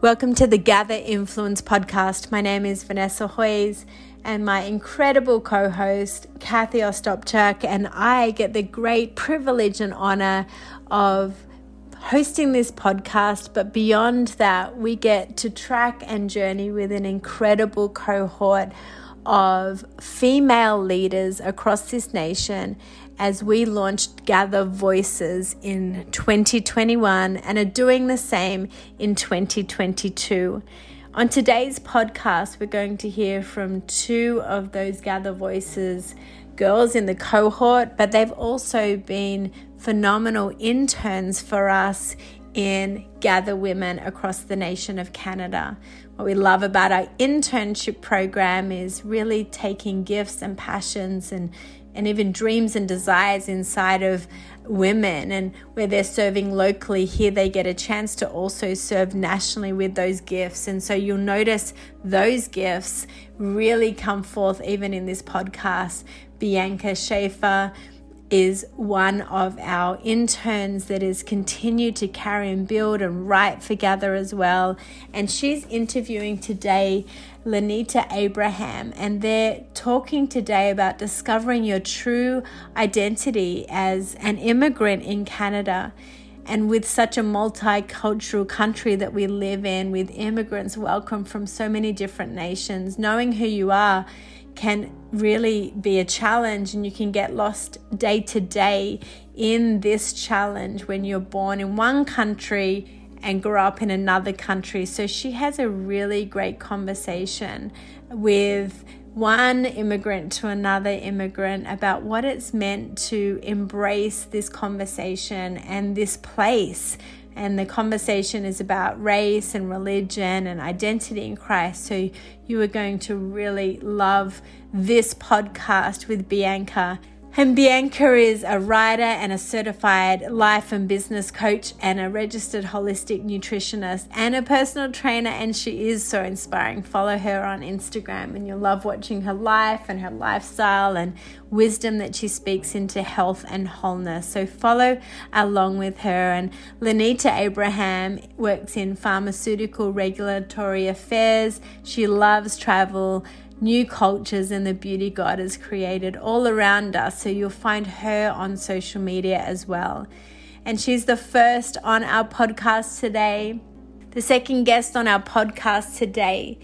Welcome to the Gather Influence podcast. My name is Vanessa Hoyes, and my incredible co host, Kathy Ostopchuk, and I get the great privilege and honor of hosting this podcast. But beyond that, we get to track and journey with an incredible cohort of female leaders across this nation as we launched Gather Voices in 2021 and are doing the same in 2022. On today's podcast, we're going to hear from two of those Gather Voices girls in the cohort, but they've also been phenomenal interns for us in Gather Women across the nation of Canada. What we love about our internship program is really taking gifts and passions and and even dreams and desires inside of women. And where they're serving locally here they get a chance to also serve nationally with those gifts. And so you'll notice those gifts really come forth even in this podcast. Bianca schaefer is one of our interns that has continued to carry and build and write for Gather as well. And she's interviewing today Lenita Abraham, and they're talking today about discovering your true identity as an immigrant in Canada. And with such a multicultural country that we live in, with immigrants welcome from so many different nations, knowing who you are can really be a challenge and you can get lost day to day in this challenge when you're born in one country and grow up in another country. So she has a really great conversation with one immigrant to another immigrant about what it's meant to embrace this conversation and this place and the conversation is about race and religion and identity in Christ. So you are going to really love this podcast with Bianca and Bianca is a writer and a certified life and business coach and a registered holistic nutritionist and a personal trainer. And she is so inspiring. Follow her on Instagram, and you'll love watching her life and her lifestyle and wisdom that she speaks into health and wholeness. So follow along with her. And Lenita Abraham works in pharmaceutical regulatory affairs. She loves travel new cultures and the beauty God has created all around us. So you'll find her on social media as well. And she's the first on our podcast today. The second guest on our podcast today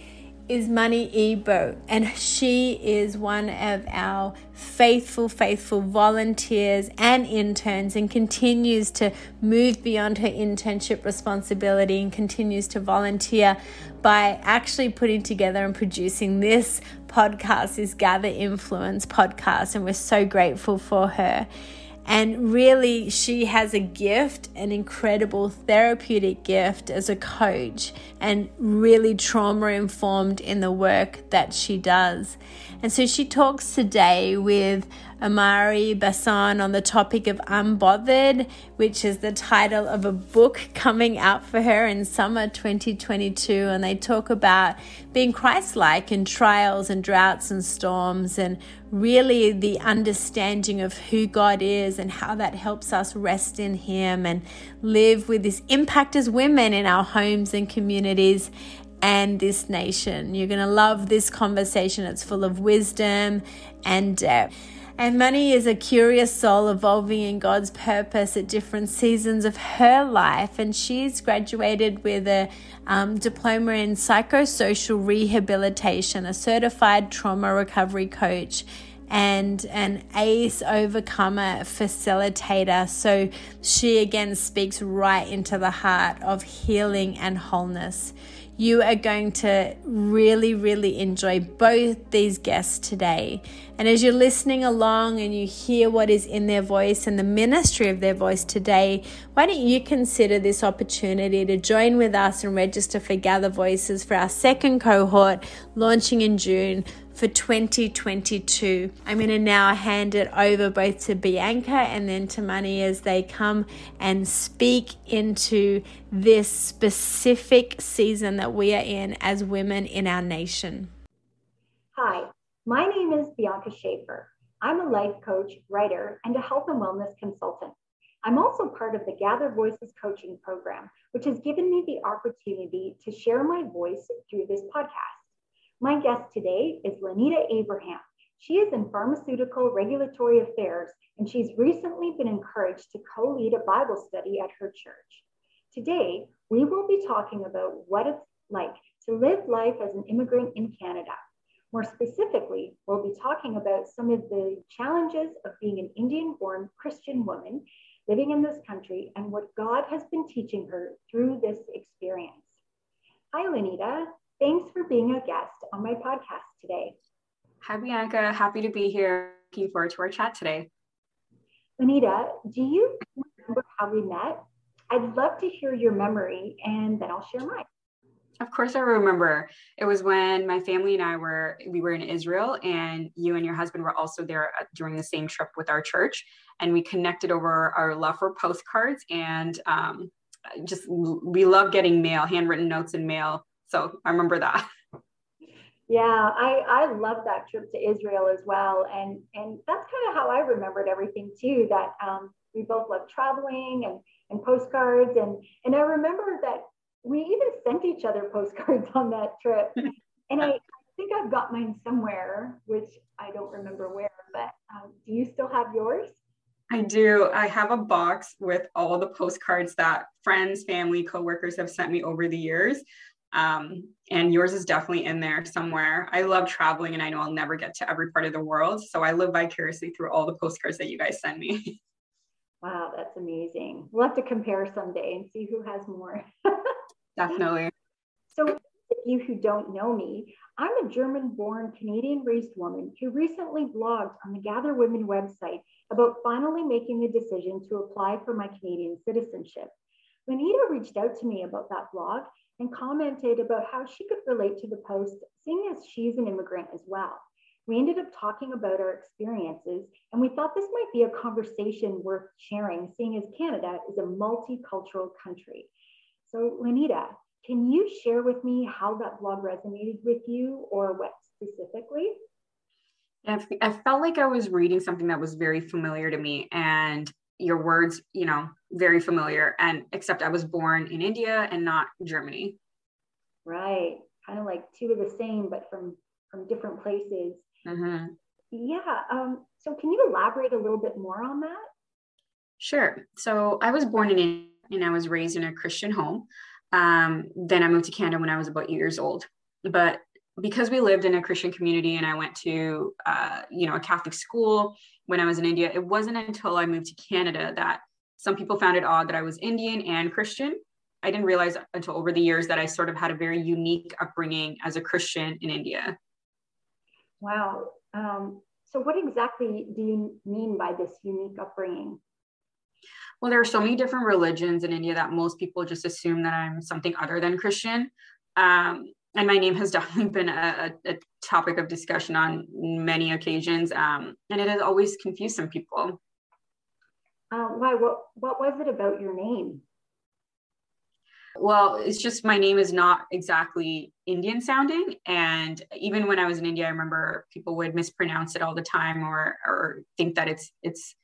is Money Ebo, and she is one of our faithful, faithful volunteers and interns and continues to move beyond her internship responsibility and continues to volunteer by actually putting together and producing this podcast, this Gather Influence podcast. And we're so grateful for her. And really, she has a gift, an incredible therapeutic gift as a coach, and really trauma informed in the work that she does. And so she talks today with Amari Bassan on the topic of Unbothered, which is the title of a book coming out for her in summer 2022. And they talk about being Christ like in trials and droughts and storms, and really the understanding of who God is and how that helps us rest in Him and live with this impact as women in our homes and communities and this nation. You're going to love this conversation. It's full of wisdom and depth. And Money is a curious soul evolving in God's purpose at different seasons of her life. And she's graduated with a um, diploma in psychosocial rehabilitation, a certified trauma recovery coach and an ACE overcomer facilitator. So she again speaks right into the heart of healing and wholeness you are going to really, really enjoy both these guests today. And as you're listening along and you hear what is in their voice and the ministry of their voice today, why don't you consider this opportunity to join with us and register for Gather Voices for our second cohort launching in June for 2022. I'm going to now hand it over both to Bianca and then to Money as they come and speak into this specific season that we are in as women in our nation. Hi, my name is Bianca Schaefer. I'm a life coach, writer, and a health and wellness consultant. I'm also part of the Gather Voices coaching program, which has given me the opportunity to share my voice through this podcast. My guest today is Lenita Abraham. She is in pharmaceutical regulatory affairs, and she's recently been encouraged to co lead a Bible study at her church. Today, we will be talking about what it's like to live life as an immigrant in Canada. More specifically, we'll be talking about some of the challenges of being an Indian born Christian woman living in this country and what God has been teaching her through this experience. Hi, Lenita. Thanks for being a guest on my podcast today. Hi, Bianca. Happy to be here. Looking forward to our chat today. Anita, do you remember how we met? I'd love to hear your memory and then I'll share mine. Of course, I remember. It was when my family and I were we were in Israel, and you and your husband were also there during the same trip with our church, and we connected over our love for postcards and um, just we love getting mail, handwritten notes and mail. So I remember that. Yeah, I I love that trip to Israel as well, and and that's kind of how I remembered everything too. That um, we both love traveling and and postcards, and and I remember that we even sent each other postcards on that trip. and I, I, think I've got mine somewhere, which I don't remember where, but um, do you still have yours? I do. I have a box with all the postcards that friends, family, coworkers have sent me over the years. Um, and yours is definitely in there somewhere. I love traveling and I know I'll never get to every part of the world. So I live vicariously through all the postcards that you guys send me. Wow, that's amazing. We'll have to compare someday and see who has more. Definitely. So, you who don't know me, I'm a German born, Canadian raised woman who recently blogged on the Gather Women website about finally making the decision to apply for my Canadian citizenship. Lenita reached out to me about that blog and commented about how she could relate to the post, seeing as she's an immigrant as well. We ended up talking about our experiences, and we thought this might be a conversation worth sharing, seeing as Canada is a multicultural country. So, Lenita, can you share with me how that blog resonated with you or what specifically? I felt like I was reading something that was very familiar to me and your words, you know, very familiar. And except I was born in India and not Germany. Right. Kind of like two of the same, but from from different places. Mm-hmm. Yeah. Um, so can you elaborate a little bit more on that? Sure. So I was born in India and I was raised in a Christian home. Um, then I moved to Canada when I was about eight years old. But because we lived in a Christian community and I went to, uh, you know, a Catholic school when I was in India, it wasn't until I moved to Canada that some people found it odd that I was Indian and Christian. I didn't realize until over the years that I sort of had a very unique upbringing as a Christian in India. Wow. Um, so, what exactly do you mean by this unique upbringing? well, there are so many different religions in India that most people just assume that I'm something other than Christian. Um, and my name has definitely been a, a, topic of discussion on many occasions. Um, and it has always confused some people. Uh, why? What, what was it about your name? Well, it's just my name is not exactly Indian sounding. And even when I was in India, I remember people would mispronounce it all the time or, or think that it's, it's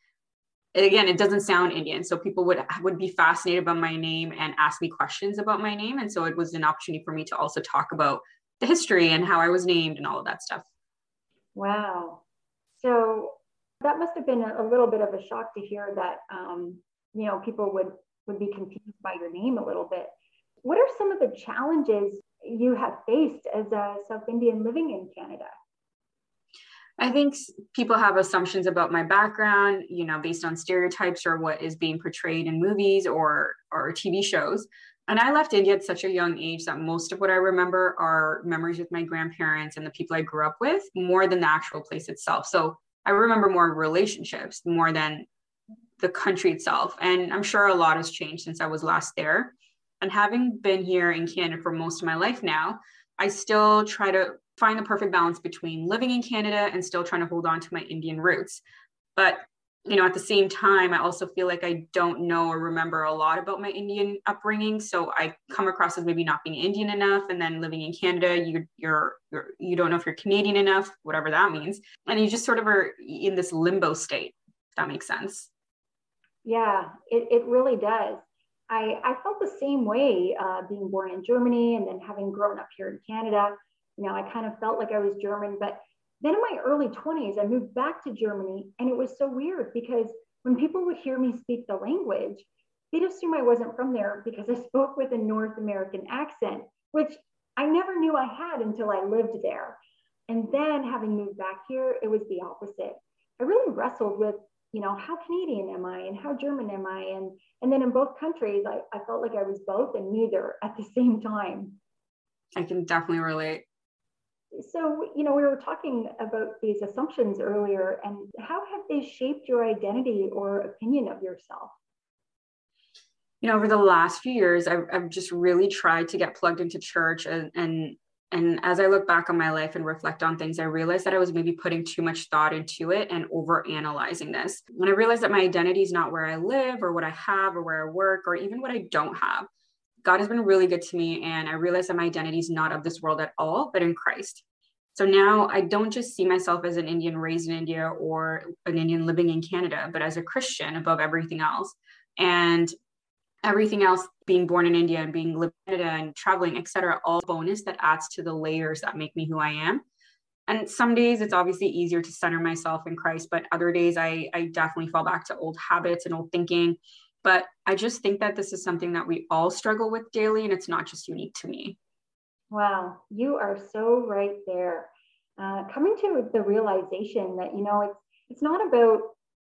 again it doesn't sound indian so people would would be fascinated by my name and ask me questions about my name and so it was an opportunity for me to also talk about the history and how i was named and all of that stuff. Wow. So that must have been a, little bit of a shock to hear that um, you know people would would be confused by your name a little bit. What are some of the challenges you have faced as a south indian living in canada I think people have assumptions about my background, you know, based on stereotypes or what is being portrayed in movies or or TV shows. And I left India at such a young age that most of what I remember are memories with my grandparents and the people I grew up with more than the actual place itself. So I remember more relationships more than the country itself. And I'm sure a lot has changed since I was last there. And having been here in Canada for most of my life now, I still try to find the perfect balance between living in Canada and still trying to hold on to my Indian roots. But you know, at the same time, I also feel like I don't know or remember a lot about my Indian upbringing. So I come across as maybe not being Indian enough, and then living in Canada, you you're, you're you don't know if you're Canadian enough, whatever that means, and you just sort of are in this limbo state. If that makes sense. Yeah, it, it really does. I, I felt the same way uh, being born in Germany and then having grown up here in Canada. You know, I kind of felt like I was German, but then in my early 20s, I moved back to Germany and it was so weird because when people would hear me speak the language, they'd assume I wasn't from there because I spoke with a North American accent, which I never knew I had until I lived there. And then having moved back here, it was the opposite. I really wrestled with, you know, how Canadian am I and how German am I? And, and then in both countries, I, I felt like I was both and neither at the same time. I can definitely relate. So, you know, we were talking about these assumptions earlier, and how have they shaped your identity or opinion of yourself? You know, over the last few years, I've, I've just really tried to get plugged into church and, and and as I look back on my life and reflect on things, I realized that I was maybe putting too much thought into it and over analyzing this. When I realized that my identity is not where I live or what I have or where I work or even what I don't have. God has been really good to me. And I realized that my identity is not of this world at all, but in Christ. So now I don't just see myself as an Indian raised in India or an Indian living in Canada, but as a Christian above everything else. And everything else being born in india and being living in canada and traveling etc all bonus that adds to the layers that make me who i am and some days it's obviously easier to center myself in christ but other days i i definitely fall back to old habits and old thinking but i just think that this is something that we all struggle with daily and it's not just unique to me wow you are so right there uh, coming to the realization that you know it's it's not about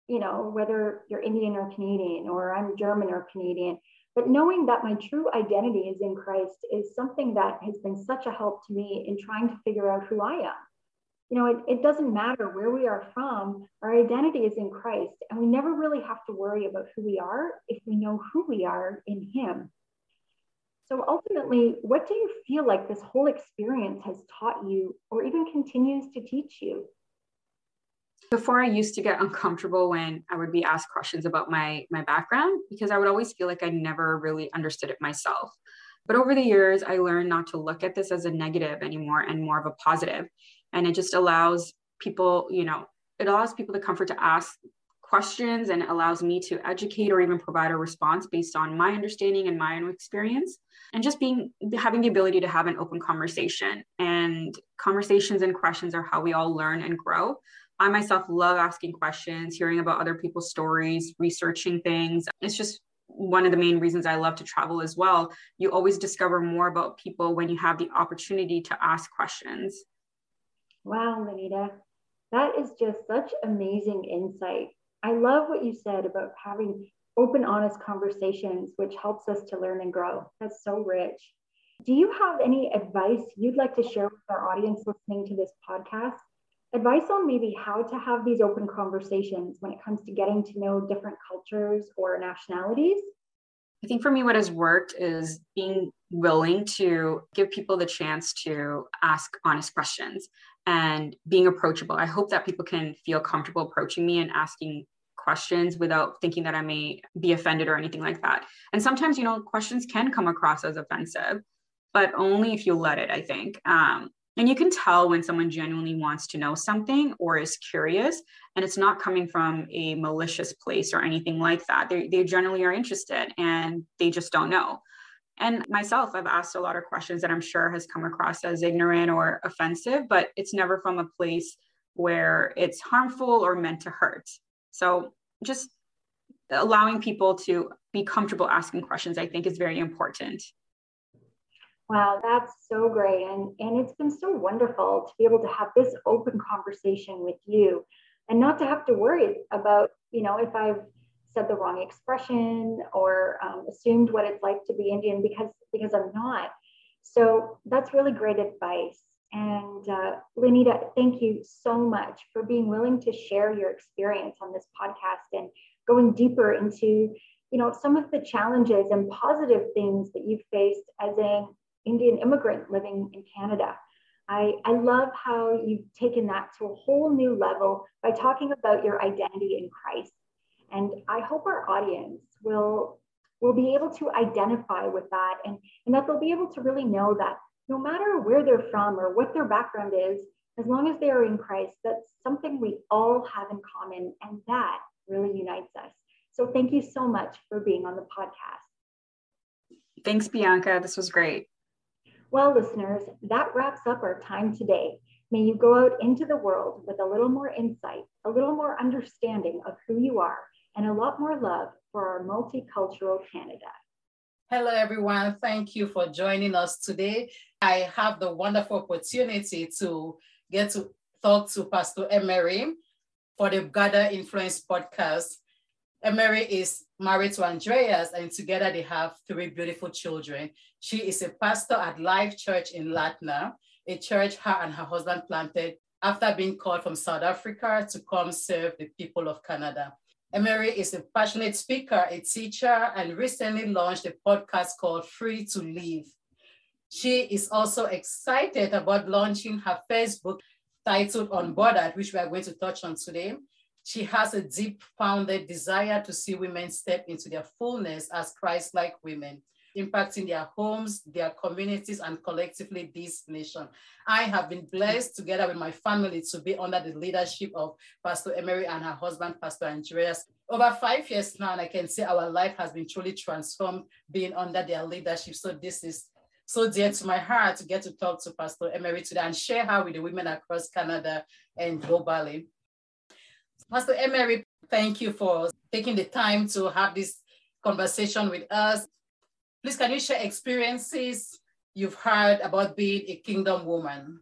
you know, whether you're Indian or Canadian, or I'm German or Canadian. But knowing that my true identity is in Christ is something that has been such a help to me in trying to figure out who I am. You know, it, it doesn't matter where we are from, our identity is in Christ, and we never really have to worry about who we are if we know who we are in Him. So ultimately, what do you feel like this whole experience has taught you or even continues to teach you? before i used to get uncomfortable when i would be asked questions about my my background because i would always feel like i never really understood it myself but over the years i learned not to look at this as a negative anymore and more of a positive and it just allows people you know it allows people the comfort to ask questions and allows me to educate or even provide a response based on my understanding and my own experience and just being having the ability to have an open conversation and conversations and questions are how we all learn and grow I myself love asking questions, hearing about other people's stories, researching things. It's just one of the main reasons I love to travel as well. You always discover more about people when you have the opportunity to ask questions. Wow, Lenita, that is just such amazing insight. I love what you said about having open, honest conversations, which helps us to learn and grow. That's so rich. Do you have any advice you'd like to share with our audience listening to this podcast? advice on maybe how to have these open conversations when it comes to getting to know different cultures or nationalities? I think for me, what has worked is being willing to give people the chance to ask honest questions and being approachable. I hope that people can feel comfortable approaching me and asking questions without thinking that I may be offended or anything like that. And sometimes, you know, questions can come across as offensive, but only if you let it, I think. Um, and you can tell when someone genuinely wants to know something or is curious, and it's not coming from a malicious place or anything like that. They, they generally are interested and they just don't know. And myself, I've asked a lot of questions that I'm sure has come across as ignorant or offensive, but it's never from a place where it's harmful or meant to hurt. So just allowing people to be comfortable asking questions, I think, is very important. Wow, that's so great. And, and it's been so wonderful to be able to have this open conversation with you and not to have to worry about, you know, if I've said the wrong expression or um, assumed what it's like to be Indian because, because I'm not. So that's really great advice. And uh, Lenita, thank you so much for being willing to share your experience on this podcast and going deeper into, you know, some of the challenges and positive things that you've faced as an Indian immigrant living in Canada. I, I love how you've taken that to a whole new level by talking about your identity in Christ. And I hope our audience will, will be able to identify with that and, and that they'll be able to really know that no matter where they're from or what their background is, as long as they are in Christ, that's something we all have in common and that really unites us. So thank you so much for being on the podcast. Thanks, Bianca. This was great. Well, listeners, that wraps up our time today. May you go out into the world with a little more insight, a little more understanding of who you are, and a lot more love for our multicultural Canada. Hello, everyone. Thank you for joining us today. I have the wonderful opportunity to get to talk to Pastor Emery for the Gather Influence podcast. Emery is married to Andreas, and together they have three beautiful children. She is a pastor at Life Church in Latna, a church her and her husband planted after being called from South Africa to come serve the people of Canada. Emery is a passionate speaker, a teacher, and recently launched a podcast called Free to Live. She is also excited about launching her first book titled Unbothered, which we are going to touch on today. She has a deep founded desire to see women step into their fullness as Christ like women impacting their homes, their communities, and collectively this nation. I have been blessed together with my family to be under the leadership of Pastor Emery and her husband, Pastor Andreas. Over five years now, and I can say our life has been truly transformed being under their leadership. So this is so dear to my heart to get to talk to Pastor Emery today and share her with the women across Canada and globally. Pastor Emery, thank you for taking the time to have this conversation with us. Please, can you share experiences you've heard about being a kingdom woman?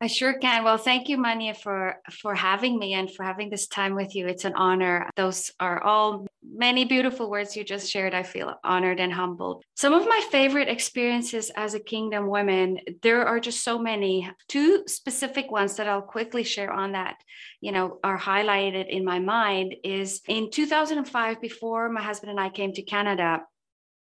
I sure can. Well, thank you, Mania, for for having me and for having this time with you. It's an honor. Those are all many beautiful words you just shared. I feel honored and humbled. Some of my favorite experiences as a kingdom woman, there are just so many. Two specific ones that I'll quickly share on that, you know, are highlighted in my mind is in 2005 before my husband and I came to Canada,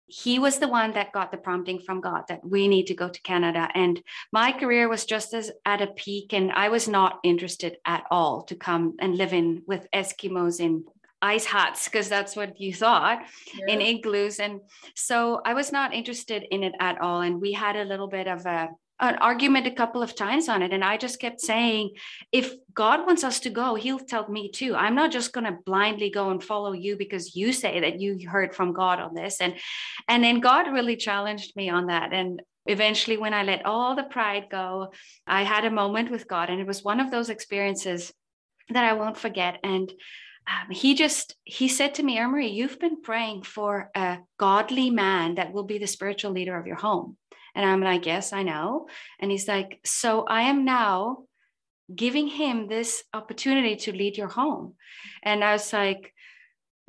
he was the one that got the prompting from God that we need to go to Canada. And my career was just as at a peak, and I was not interested at all to come and live in with Eskimos in ice huts because that's what you thought yeah. in igloos. And so I was not interested in it at all. And we had a little bit of a an argument a couple of times on it. And I just kept saying, if God wants us to go, he'll tell me too. I'm not just going to blindly go and follow you because you say that you heard from God on this. And, and then God really challenged me on that. And eventually when I let all the pride go, I had a moment with God. And it was one of those experiences that I won't forget. And um, he just he said to me Emery, you've been praying for a godly man that will be the spiritual leader of your home and I'm like, Yes, I know. And he's like, So I am now giving him this opportunity to lead your home. And I was like,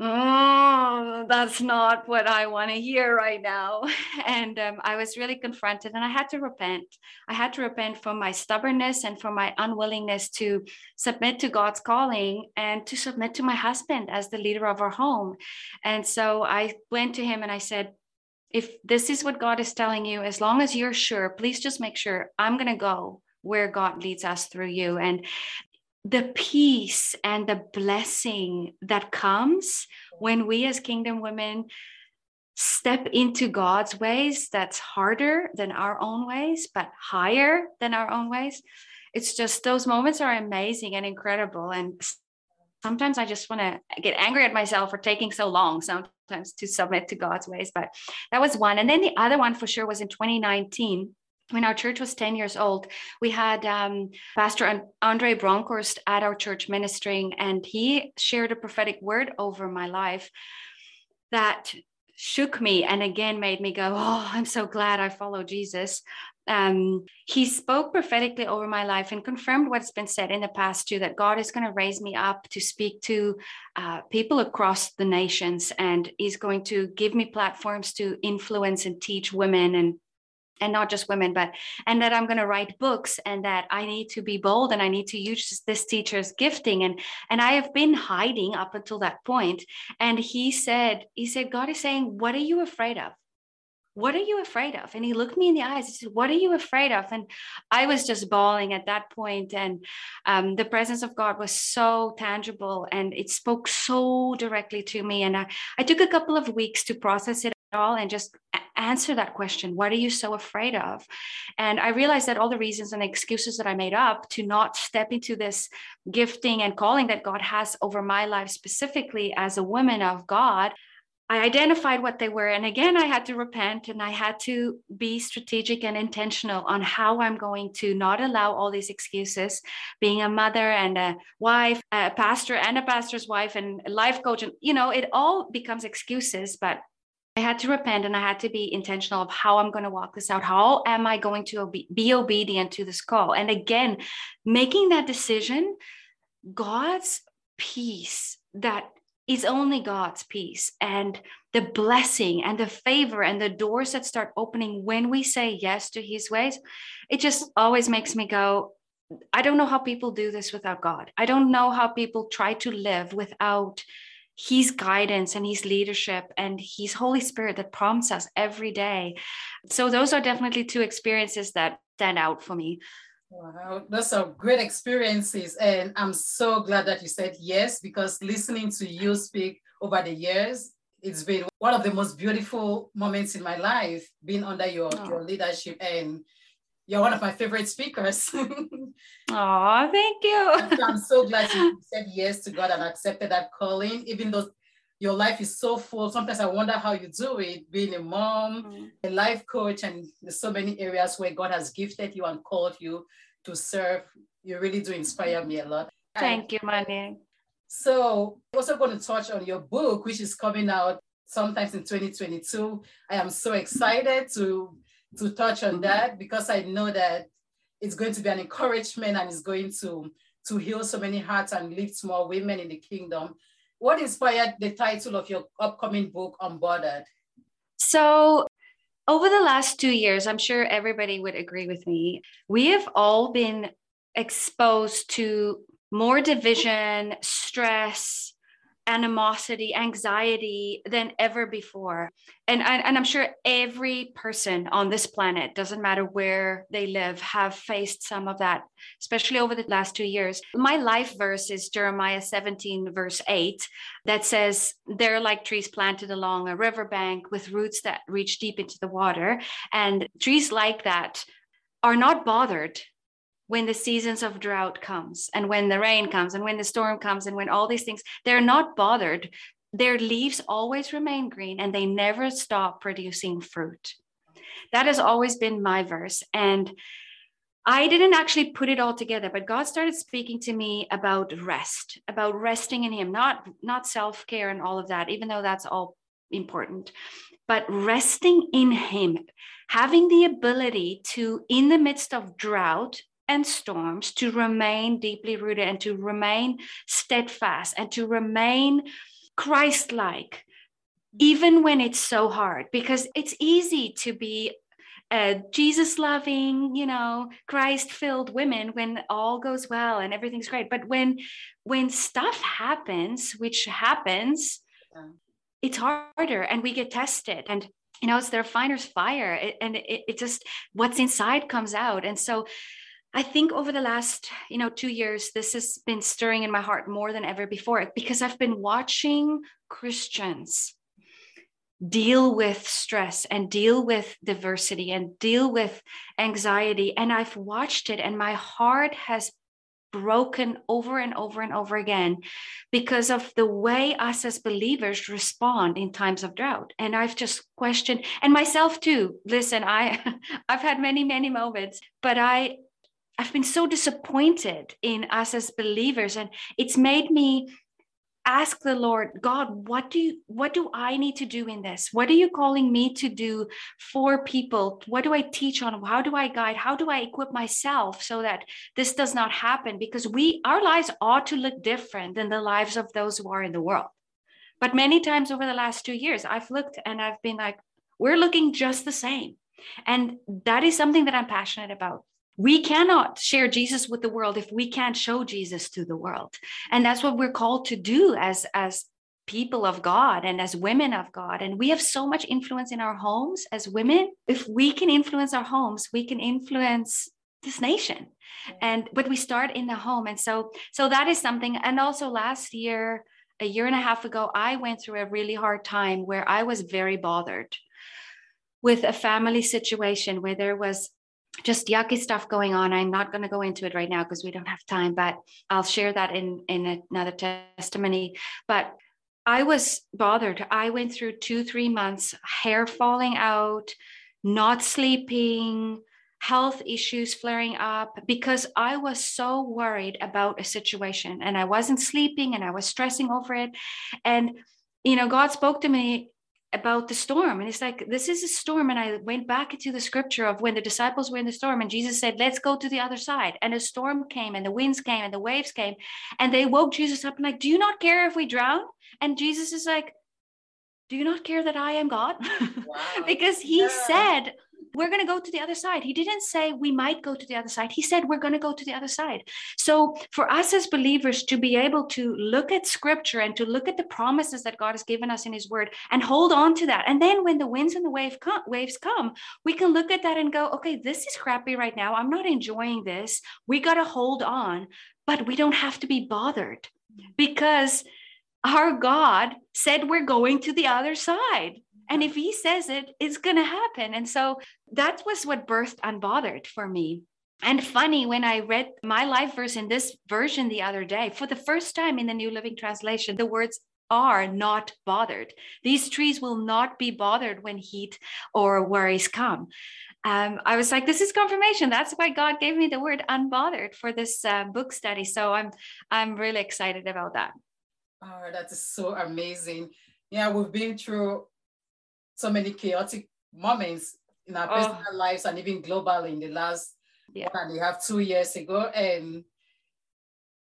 Oh, that's not what I want to hear right now. And um, I was really confronted and I had to repent. I had to repent for my stubbornness and for my unwillingness to submit to God's calling and to submit to my husband as the leader of our home. And so I went to him and I said, if this is what God is telling you, as long as you're sure, please just make sure I'm going to go where God leads us through you. And the peace and the blessing that comes when we as kingdom women step into God's ways that's harder than our own ways, but higher than our own ways. It's just those moments are amazing and incredible. And sometimes I just want to get angry at myself for taking so long sometimes to submit to God's ways. But that was one. And then the other one for sure was in 2019 when our church was 10 years old, we had um, Pastor Andre Bronkhorst at our church ministering, and he shared a prophetic word over my life that shook me and again made me go, Oh, I'm so glad I follow Jesus um, he spoke prophetically over my life and confirmed what's been said in the past too that God is going to raise me up to speak to uh, people across the nations, and He's going to give me platforms to influence and teach women and and not just women but and that i'm going to write books and that i need to be bold and i need to use this teacher's gifting. And and i have been hiding up until that point. And he said he said god is saying what are you afraid of what are you afraid of? And he looked me in the eyes. He said, What are you afraid of? And I was just bawling at that point. And um, the presence of God was so tangible and it spoke so directly to me. And I, I took a couple of weeks to process it all and just answer that question what are you so afraid of and i realized that all the reasons and excuses that i made up to not step into this gifting and calling that god has over my life specifically as a woman of god I identified what they were. And again, I had to repent and I had to be strategic and intentional on how I'm going to not allow all these excuses. Being a mother and a wife, a pastor and a pastor's wife, and life coach, and you know, it all becomes excuses. But I had to repent and I had to be intentional of how I'm going to walk this out. How am I going to be obedient to this call? And again, making that decision, God's peace that is only God's peace and the blessing and the favor and the doors that start opening when we say yes to his ways. It just always makes me go, I don't know how people do this without God. I don't know how people try to live without his guidance and his leadership and his Holy Spirit that prompts us every day. So, those are definitely two experiences that stand out for me. Wow, those are great experiences. And I'm so glad that you said yes, because listening to you speak over the years, it's been one of the most beautiful moments in my life, being under your, oh. your leadership. And you're one of my favorite speakers. Oh, thank you. I'm so glad you said yes to God and accepted that calling, even though your life is so full. Sometimes I wonder how you do it, being a mom, mm-hmm. a life coach, and there's so many areas where God has gifted you and called you to serve. You really do inspire me a lot. Thank you, Mani. So, I'm also going to touch on your book, which is coming out sometimes in 2022. I am so excited to to touch on that because I know that it's going to be an encouragement and it's going to to heal so many hearts and lift more women in the kingdom. What inspired the title of your upcoming book, Unbothered? So, over the last two years, I'm sure everybody would agree with me, we have all been exposed to more division, stress, animosity, anxiety than ever before. And, and I'm sure every person on this planet, doesn't matter where they live, have faced some of that, especially over the last two years. My life verse is Jeremiah 17, verse 8, that says, They're like trees planted along a riverbank with roots that reach deep into the water. And trees like that are not bothered when the seasons of drought comes and when the rain comes and when the storm comes and when all these things they're not bothered. Their leaves always remain green and they never stop producing fruit. That has always been my verse. And I didn't actually put it all together, but God started speaking to me about rest, about resting in Him, not not self care and all of that, even though that's all important, but resting in Him, having the ability to, in the midst of drought, and storms to remain deeply rooted and to remain steadfast and to remain Christ like, even when it's so hard, because it's easy to be uh, a Jesus loving, you know, Christ filled women when all goes well and everything's great. But when when stuff happens, which happens, yeah. it's harder and we get tested. And you know, it's the refiner's fire. It, and it, it just what's inside comes out. And so I think over the last, you know, two years, this has been stirring in my heart more than ever before because I've been watching Christians deal with stress and deal with diversity and deal with anxiety. And I've watched it, and my heart has broken over and over and over again because of the way us as believers respond in times of drought and i've just questioned and myself too listen i i've had many many moments but i I've been so disappointed in us as believers, and it's made me ask the Lord, God, what do you, what do I need to do in this? What are you calling me to do for people? What do I teach on? How do I guide? How do I equip myself so that this does not happen? Because we our lives ought to look different than the lives of those who are in the world. But many times over the last two years, I've looked and I've been like, we're looking just the same. And that is something that I'm passionate about we cannot share Jesus with the world if we can't show Jesus to the world. And that's what we're called to do as, as people of God and as women of God. And we have so much influence in our homes as women. If we can influence our homes, we can influence this nation. And but we start in the home. And so so that is something. And also last year, a year and a half ago, I went through a really hard time where I was very bothered with a family situation where there was just yucky stuff going on. I'm not going to go into it right now because we don't have time, but I'll share that in, in another testimony. But I was bothered. I went through two, three months, hair falling out, not sleeping, health issues flaring up because I was so worried about a situation and I wasn't sleeping and I was stressing over it. And, you know, God spoke to me about the storm. And it's like, this is a storm. And I went back into the scripture of when the disciples were in the storm and Jesus said, let's go to the other side. And a storm came and the winds came and the waves came. And they woke Jesus up and like, do you not care if we drown? And Jesus is like, do you not care that I am God? Wow. because he yeah. said, we're going to go to the other side. He didn't say we might go to the other side. He said we're going to go to the other side. So, for us as believers to be able to look at scripture and to look at the promises that God has given us in his word and hold on to that. And then when the winds and the wave waves come, we can look at that and go, okay, this is crappy right now. I'm not enjoying this. We got to hold on, but we don't have to be bothered because our God said we're going to the other side. And if he says it, it's going to happen. And so that was what birthed Unbothered for me. And funny, when I read my life verse in this version the other day, for the first time in the New Living Translation, the words are not bothered. These trees will not be bothered when heat or worries come. Um, I was like, this is confirmation. That's why God gave me the word unbothered for this uh, book study. So I'm I'm really excited about that. Oh, that is so amazing. Yeah, we've been through so many chaotic moments in our oh. personal lives and even globally in the last yeah. one and a half, two years ago. And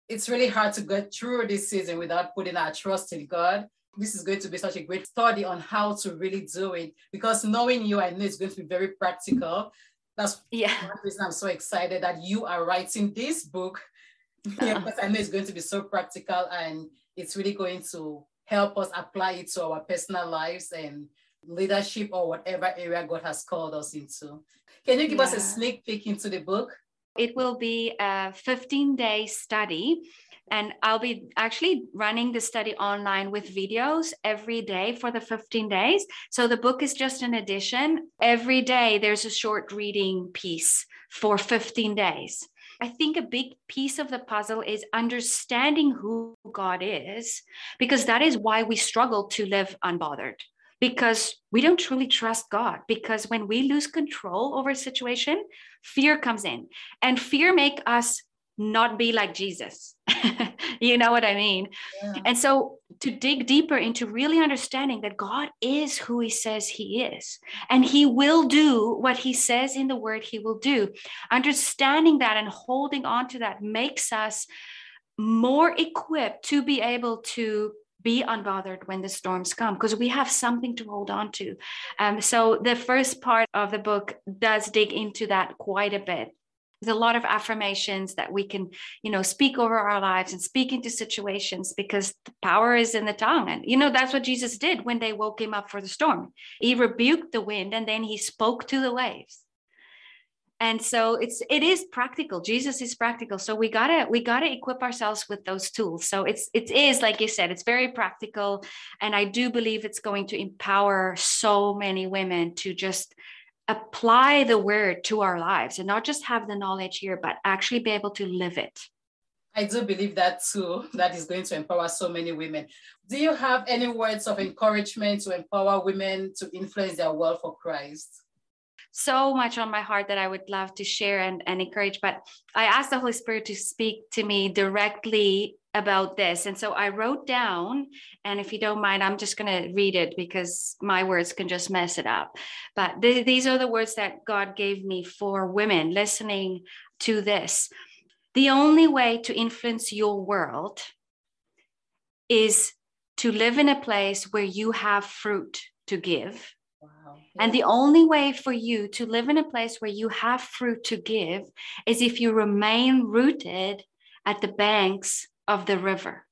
it's really hard to get through this season without putting our trust in God. This is going to be such a great study on how to really do it because knowing you, I know it's going to be very practical. That's yeah. one reason I'm so excited that you are writing this book. Uh-huh. Yeah, because I know it's going to be so practical and it's really going to help us apply it to our personal lives and leadership or whatever area God has called us into. Can you give yeah. us a sneak peek into the book? It will be a 15 day study. And I'll be actually running the study online with videos every day for the 15 days. So the book is just an addition. Every day there's a short reading piece for 15 days. I think a big piece of the puzzle is understanding who God is, because that is why we struggle to live unbothered because we don't truly trust God. Because when we lose control over a situation, fear comes in, and fear make us not be like Jesus. you know what I mean? Yeah. And so to dig deeper into really understanding that God is who he says he is and he will do what he says in the word he will do. Understanding that and holding on to that makes us more equipped to be able to be unbothered when the storms come because we have something to hold on to. Um, so the first part of the book does dig into that quite a bit. There's a lot of affirmations that we can, you know, speak over our lives and speak into situations because the power is in the tongue. And, you know, that's what Jesus did when they woke him up for the storm. He rebuked the wind and then he spoke to the waves and so it's it is practical. Jesus is practical. So we gotta we gotta equip ourselves with those tools. So it's it is like you said it's very practical. And i do believe it's going to empower so many women to just apply the word to our lives and not just have the knowledge here but actually be able to live it. I do believe that too, that is going to empower so many women. Do you have any words of encouragement to empower women to influence their world for Christ? So much on my heart that I would love to share and, and encourage. But I asked the Holy Spirit to speak to me directly about this. And so I wrote down, and if you don't mind, I'm just going to read it because my words can just mess it up. But th- these are the words that God gave me for women listening to this. The only way to influence your world is to live in a place where you have fruit to give and the only way for you to live in a place where you have fruit to give is if you remain rooted at the banks of the river.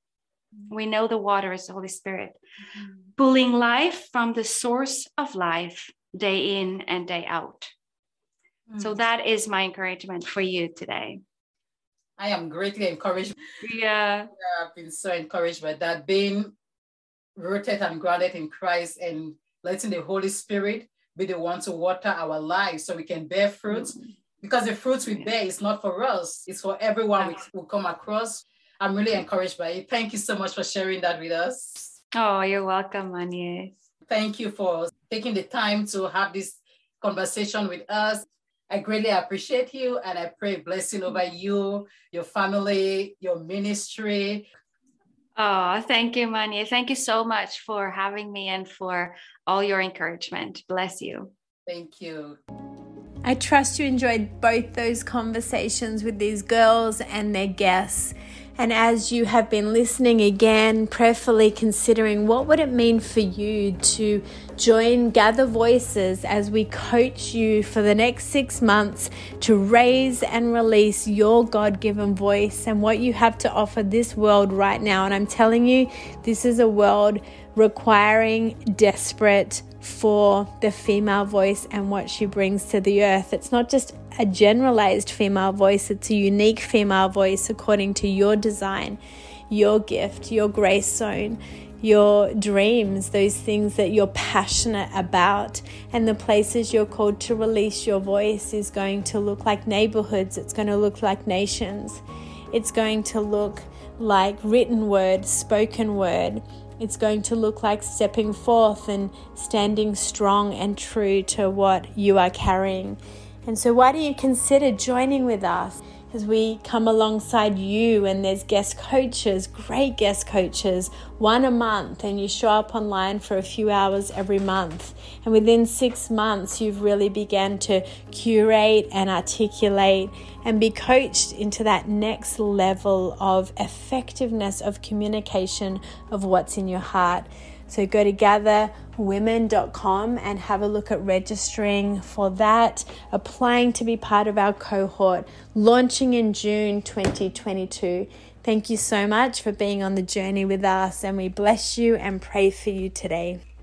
We know the water is the Holy Spirit, mm-hmm. pulling life from the source of life day in and day out. Mm-hmm. So that is my encouragement for you today. I am greatly encouraged. Yeah. I've been so encouraged by that, being rooted and grounded in Christ and letting the Holy Spirit be the one to water our lives so we can bear fruits. Mm-hmm. Because the fruits we bear is not for us, it's for everyone we will come across. I'm really encouraged by it. Thank you so much for sharing that with us. Oh, you're welcome, Manye. Thank you for taking the time to have this conversation with us. I greatly appreciate you and I pray blessing over you, your family, your ministry. Oh, thank you, Manye. Thank you so much for having me and for all your encouragement. Bless you. Thank you. I trust you enjoyed both those conversations with these girls and their guests. And as you have been listening again, prayerfully considering what would it mean for you to join Gather Voices as we coach you for the next six months to raise and release your God given voice and what you have to offer this world right now. And I'm telling you, this is a world requiring desperate for the female voice and what she brings to the earth. It's not just a generalized female voice, it's a unique female voice according to your design, your gift, your grace zone, your dreams, those things that you're passionate about, and the places you're called to release your voice is going to look like neighborhoods, it's going to look like nations, it's going to look like written word, spoken word. It's going to look like stepping forth and standing strong and true to what you are carrying. And so, why don't you consider joining with us as we come alongside you? And there's guest coaches, great guest coaches, one a month, and you show up online for a few hours every month. And within six months, you've really began to curate and articulate and be coached into that next level of effectiveness of communication of what's in your heart. So go to gatherwomen.com and have a look at registering for that, applying to be part of our cohort, launching in June 2022. Thank you so much for being on the journey with us, and we bless you and pray for you today.